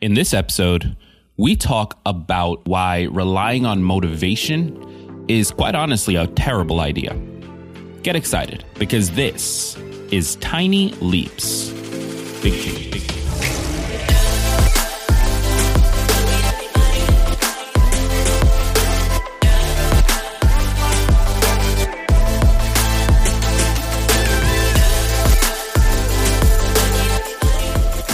In this episode, we talk about why relying on motivation is quite honestly a terrible idea. Get excited because this is Tiny Leaps. Big change. Big change.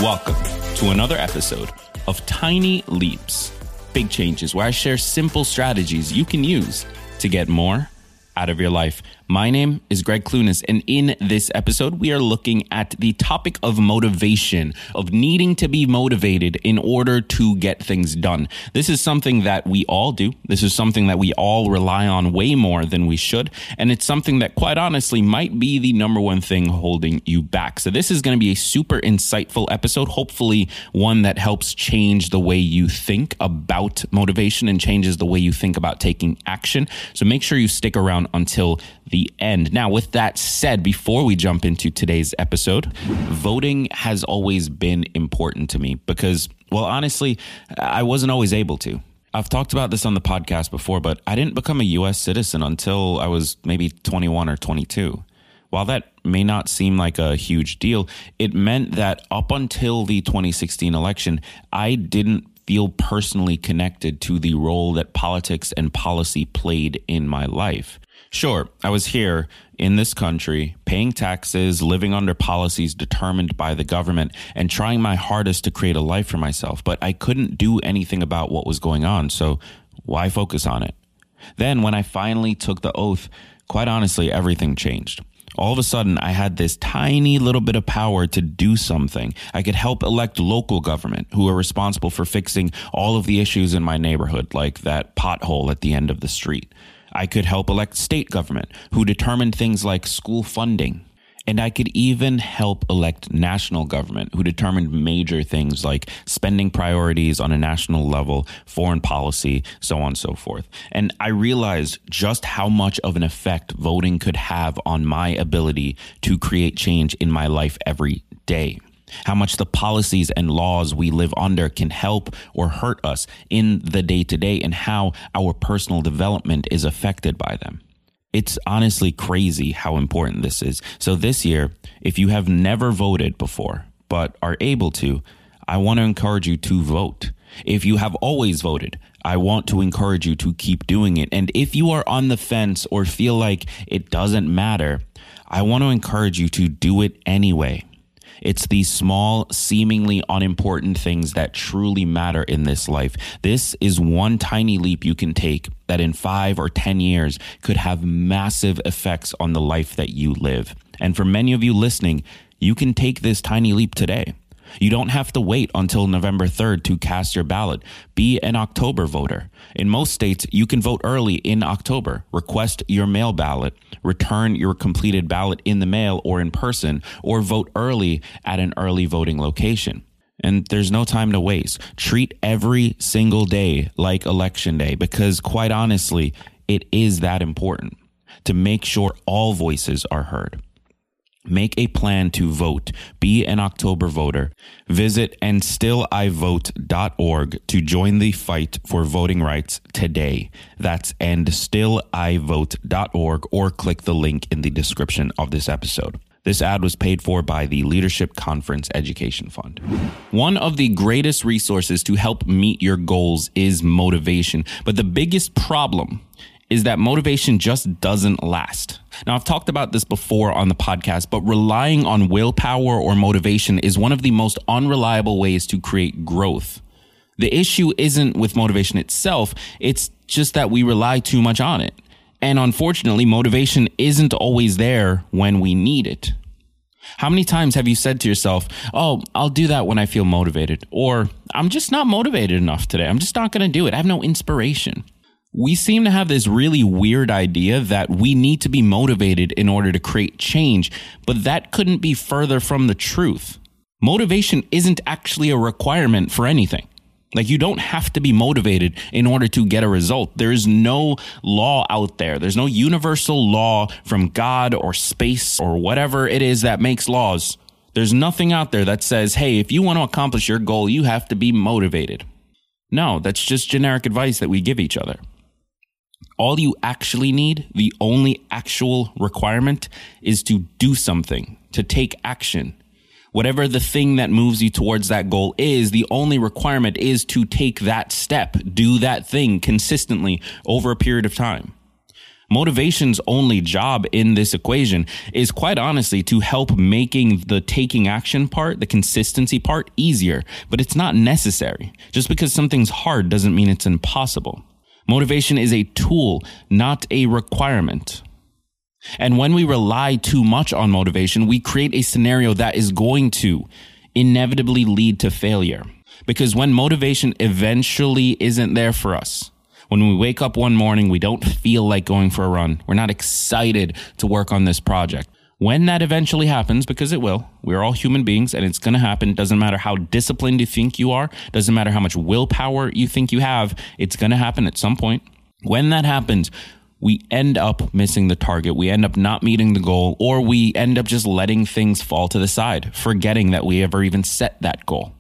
Welcome to another episode of Tiny Leaps, Big Changes, where I share simple strategies you can use to get more out of your life. My name is Greg Clunis, and in this episode, we are looking at the topic of motivation, of needing to be motivated in order to get things done. This is something that we all do. This is something that we all rely on way more than we should. And it's something that, quite honestly, might be the number one thing holding you back. So, this is going to be a super insightful episode, hopefully, one that helps change the way you think about motivation and changes the way you think about taking action. So, make sure you stick around until the end. Now, with that said, before we jump into today's episode, voting has always been important to me because, well, honestly, I wasn't always able to. I've talked about this on the podcast before, but I didn't become a US citizen until I was maybe 21 or 22. While that may not seem like a huge deal, it meant that up until the 2016 election, I didn't feel personally connected to the role that politics and policy played in my life. Sure, I was here in this country, paying taxes, living under policies determined by the government, and trying my hardest to create a life for myself, but I couldn't do anything about what was going on, so why focus on it? Then, when I finally took the oath, quite honestly, everything changed. All of a sudden, I had this tiny little bit of power to do something. I could help elect local government who are responsible for fixing all of the issues in my neighborhood, like that pothole at the end of the street. I could help elect state government who determined things like school funding. And I could even help elect national government who determined major things like spending priorities on a national level, foreign policy, so on and so forth. And I realized just how much of an effect voting could have on my ability to create change in my life every day how much the policies and laws we live under can help or hurt us in the day to day, and how our personal development is affected by them. It's honestly crazy how important this is. So, this year, if you have never voted before, but are able to, I want to encourage you to vote. If you have always voted, I want to encourage you to keep doing it. And if you are on the fence or feel like it doesn't matter, I want to encourage you to do it anyway. It's these small, seemingly unimportant things that truly matter in this life. This is one tiny leap you can take that in five or 10 years could have massive effects on the life that you live. And for many of you listening, you can take this tiny leap today. You don't have to wait until November 3rd to cast your ballot. Be an October voter. In most states, you can vote early in October. Request your mail ballot, return your completed ballot in the mail or in person, or vote early at an early voting location. And there's no time to waste. Treat every single day like election day because, quite honestly, it is that important to make sure all voices are heard. Make a plan to vote. Be an October voter. Visit andstillivote.org to join the fight for voting rights today. That's andstillivote.org or click the link in the description of this episode. This ad was paid for by the Leadership Conference Education Fund. One of the greatest resources to help meet your goals is motivation, but the biggest problem is that motivation just doesn't last. Now, I've talked about this before on the podcast, but relying on willpower or motivation is one of the most unreliable ways to create growth. The issue isn't with motivation itself, it's just that we rely too much on it. And unfortunately, motivation isn't always there when we need it. How many times have you said to yourself, Oh, I'll do that when I feel motivated? Or I'm just not motivated enough today. I'm just not going to do it. I have no inspiration we seem to have this really weird idea that we need to be motivated in order to create change, but that couldn't be further from the truth. Motivation isn't actually a requirement for anything. Like, you don't have to be motivated in order to get a result. There is no law out there. There's no universal law from God or space or whatever it is that makes laws There's nothing out there that says, hey, if you want to accomplish your goal, you have to be motivated. No, that's just generic advice that we give each other. All you actually need, the only actual requirement, is to do something, to take action. Whatever the thing that moves you towards that goal is, the only requirement is to take that step, do that thing consistently over a period of time. Motivation's only job in this equation is quite honestly to help making the taking action part, the consistency part easier, but it's not necessary. Just because something's hard doesn't mean it's impossible. Motivation is a tool, not a requirement. And when we rely too much on motivation, we create a scenario that is going to inevitably lead to failure. Because when motivation eventually isn't there for us, when we wake up one morning, we don't feel like going for a run. We're not excited to work on this project. When that eventually happens, because it will, we're all human beings and it's going to happen. Doesn't matter how disciplined you think you are, doesn't matter how much willpower you think you have, it's going to happen at some point. When that happens, we end up missing the target. We end up not meeting the goal, or we end up just letting things fall to the side, forgetting that we ever even set that goal.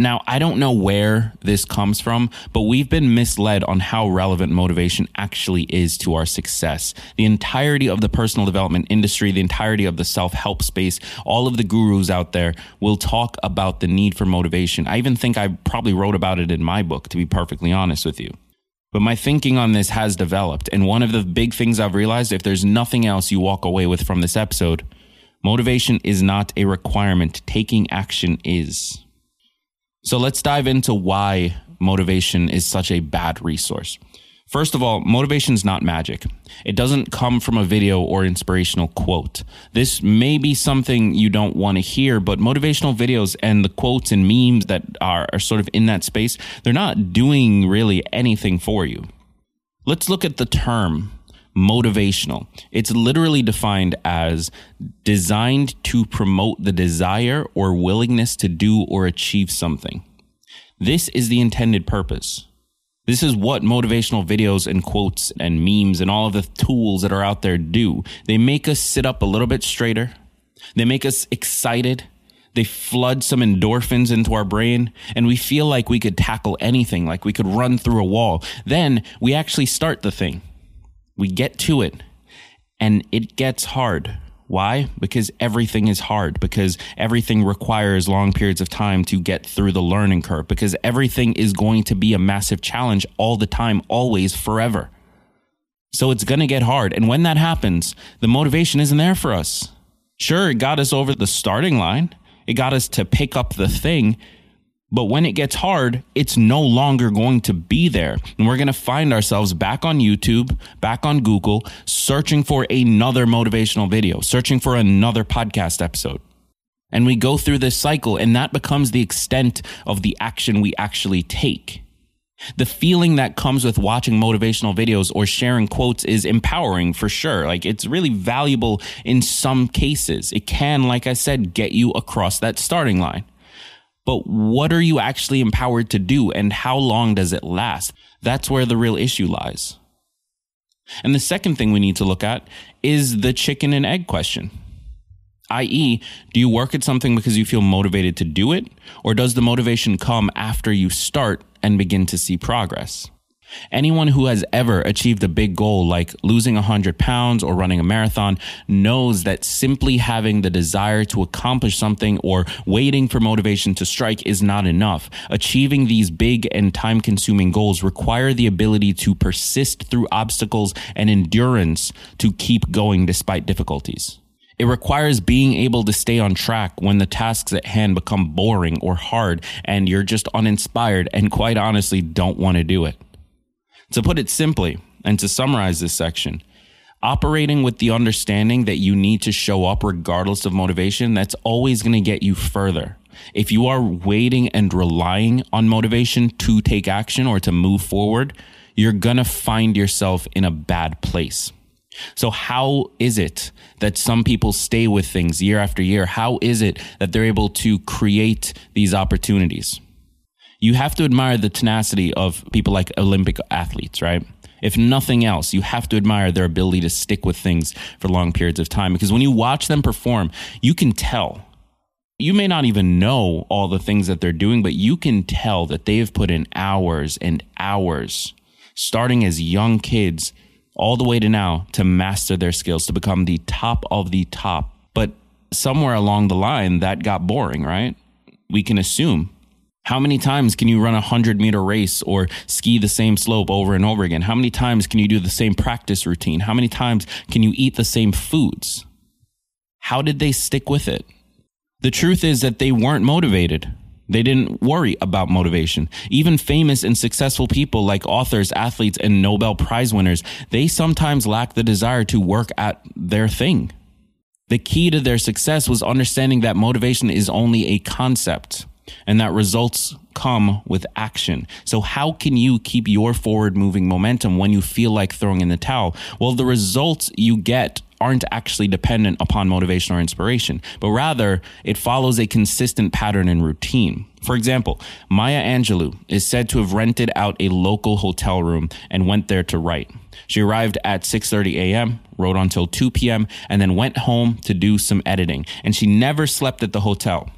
Now, I don't know where this comes from, but we've been misled on how relevant motivation actually is to our success. The entirety of the personal development industry, the entirety of the self help space, all of the gurus out there will talk about the need for motivation. I even think I probably wrote about it in my book, to be perfectly honest with you. But my thinking on this has developed. And one of the big things I've realized if there's nothing else you walk away with from this episode, motivation is not a requirement, taking action is. So let's dive into why motivation is such a bad resource. First of all, motivation is not magic. It doesn't come from a video or inspirational quote. This may be something you don't want to hear, but motivational videos and the quotes and memes that are, are sort of in that space, they're not doing really anything for you. Let's look at the term motivational. It's literally defined as designed to promote the desire or willingness to do or achieve something. This is the intended purpose. This is what motivational videos and quotes and memes and all of the tools that are out there do. They make us sit up a little bit straighter. They make us excited. They flood some endorphins into our brain and we feel like we could tackle anything, like we could run through a wall. Then we actually start the thing we get to it and it gets hard. Why? Because everything is hard, because everything requires long periods of time to get through the learning curve, because everything is going to be a massive challenge all the time, always, forever. So it's going to get hard. And when that happens, the motivation isn't there for us. Sure, it got us over the starting line, it got us to pick up the thing, but when it gets hard, it's no longer going to be there. And we're going to find ourselves back on YouTube, back on Google, searching for another motivational video, searching for another podcast episode. And we go through this cycle, and that becomes the extent of the action we actually take. The feeling that comes with watching motivational videos or sharing quotes is empowering for sure. Like it's really valuable in some cases. It can, like I said, get you across that starting line. But what are you actually empowered to do and how long does it last? That's where the real issue lies. And the second thing we need to look at is the chicken and egg question. I.e., do you work at something because you feel motivated to do it? Or does the motivation come after you start and begin to see progress? Anyone who has ever achieved a big goal like losing 100 pounds or running a marathon knows that simply having the desire to accomplish something or waiting for motivation to strike is not enough. Achieving these big and time consuming goals require the ability to persist through obstacles and endurance to keep going despite difficulties. It requires being able to stay on track when the tasks at hand become boring or hard and you're just uninspired and quite honestly don't want to do it. To put it simply, and to summarize this section, operating with the understanding that you need to show up regardless of motivation, that's always going to get you further. If you are waiting and relying on motivation to take action or to move forward, you're going to find yourself in a bad place. So, how is it that some people stay with things year after year? How is it that they're able to create these opportunities? You have to admire the tenacity of people like Olympic athletes, right? If nothing else, you have to admire their ability to stick with things for long periods of time because when you watch them perform, you can tell you may not even know all the things that they're doing, but you can tell that they have put in hours and hours, starting as young kids all the way to now to master their skills, to become the top of the top. But somewhere along the line, that got boring, right? We can assume. How many times can you run a 100 meter race or ski the same slope over and over again? How many times can you do the same practice routine? How many times can you eat the same foods? How did they stick with it? The truth is that they weren't motivated. They didn't worry about motivation. Even famous and successful people like authors, athletes, and Nobel Prize winners, they sometimes lack the desire to work at their thing. The key to their success was understanding that motivation is only a concept and that results come with action. So how can you keep your forward moving momentum when you feel like throwing in the towel? Well, the results you get aren't actually dependent upon motivation or inspiration, but rather it follows a consistent pattern and routine. For example, Maya Angelou is said to have rented out a local hotel room and went there to write. She arrived at 6:30 a.m., wrote until 2 p.m., and then went home to do some editing. And she never slept at the hotel.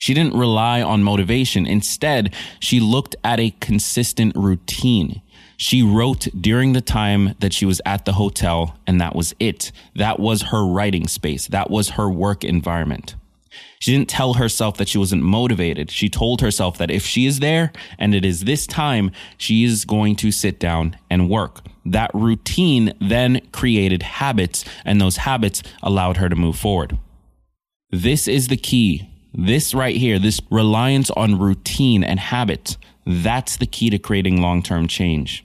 She didn't rely on motivation. Instead, she looked at a consistent routine. She wrote during the time that she was at the hotel, and that was it. That was her writing space. That was her work environment. She didn't tell herself that she wasn't motivated. She told herself that if she is there and it is this time, she is going to sit down and work. That routine then created habits, and those habits allowed her to move forward. This is the key this right here, this reliance on routine and habit, that's the key to creating long term change.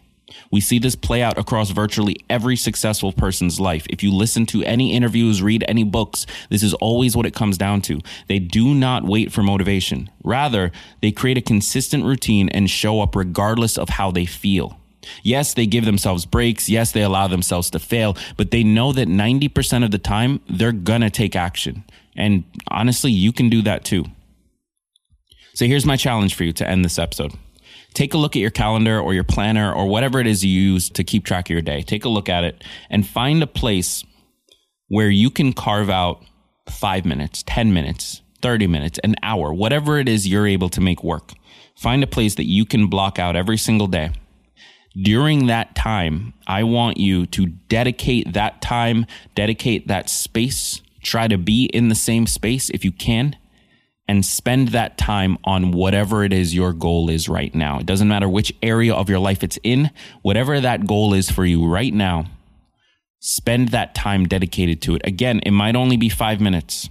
We see this play out across virtually every successful person's life. If you listen to any interviews, read any books, this is always what it comes down to. They do not wait for motivation. Rather, they create a consistent routine and show up regardless of how they feel. Yes, they give themselves breaks. Yes, they allow themselves to fail, but they know that 90% of the time, they're gonna take action. And honestly, you can do that too. So here's my challenge for you to end this episode. Take a look at your calendar or your planner or whatever it is you use to keep track of your day. Take a look at it and find a place where you can carve out five minutes, 10 minutes, 30 minutes, an hour, whatever it is you're able to make work. Find a place that you can block out every single day. During that time, I want you to dedicate that time, dedicate that space try to be in the same space if you can and spend that time on whatever it is your goal is right now. It doesn't matter which area of your life it's in, whatever that goal is for you right now, spend that time dedicated to it. Again, it might only be five minutes.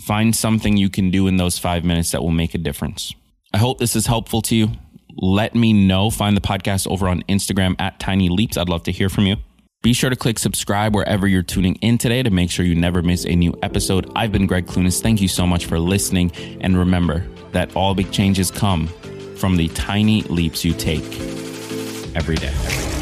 Find something you can do in those five minutes that will make a difference. I hope this is helpful to you. Let me know. Find the podcast over on Instagram at Tiny Leaps. I'd love to hear from you. Be sure to click subscribe wherever you're tuning in today to make sure you never miss a new episode. I've been Greg Clunis. Thank you so much for listening. And remember that all big changes come from the tiny leaps you take every day.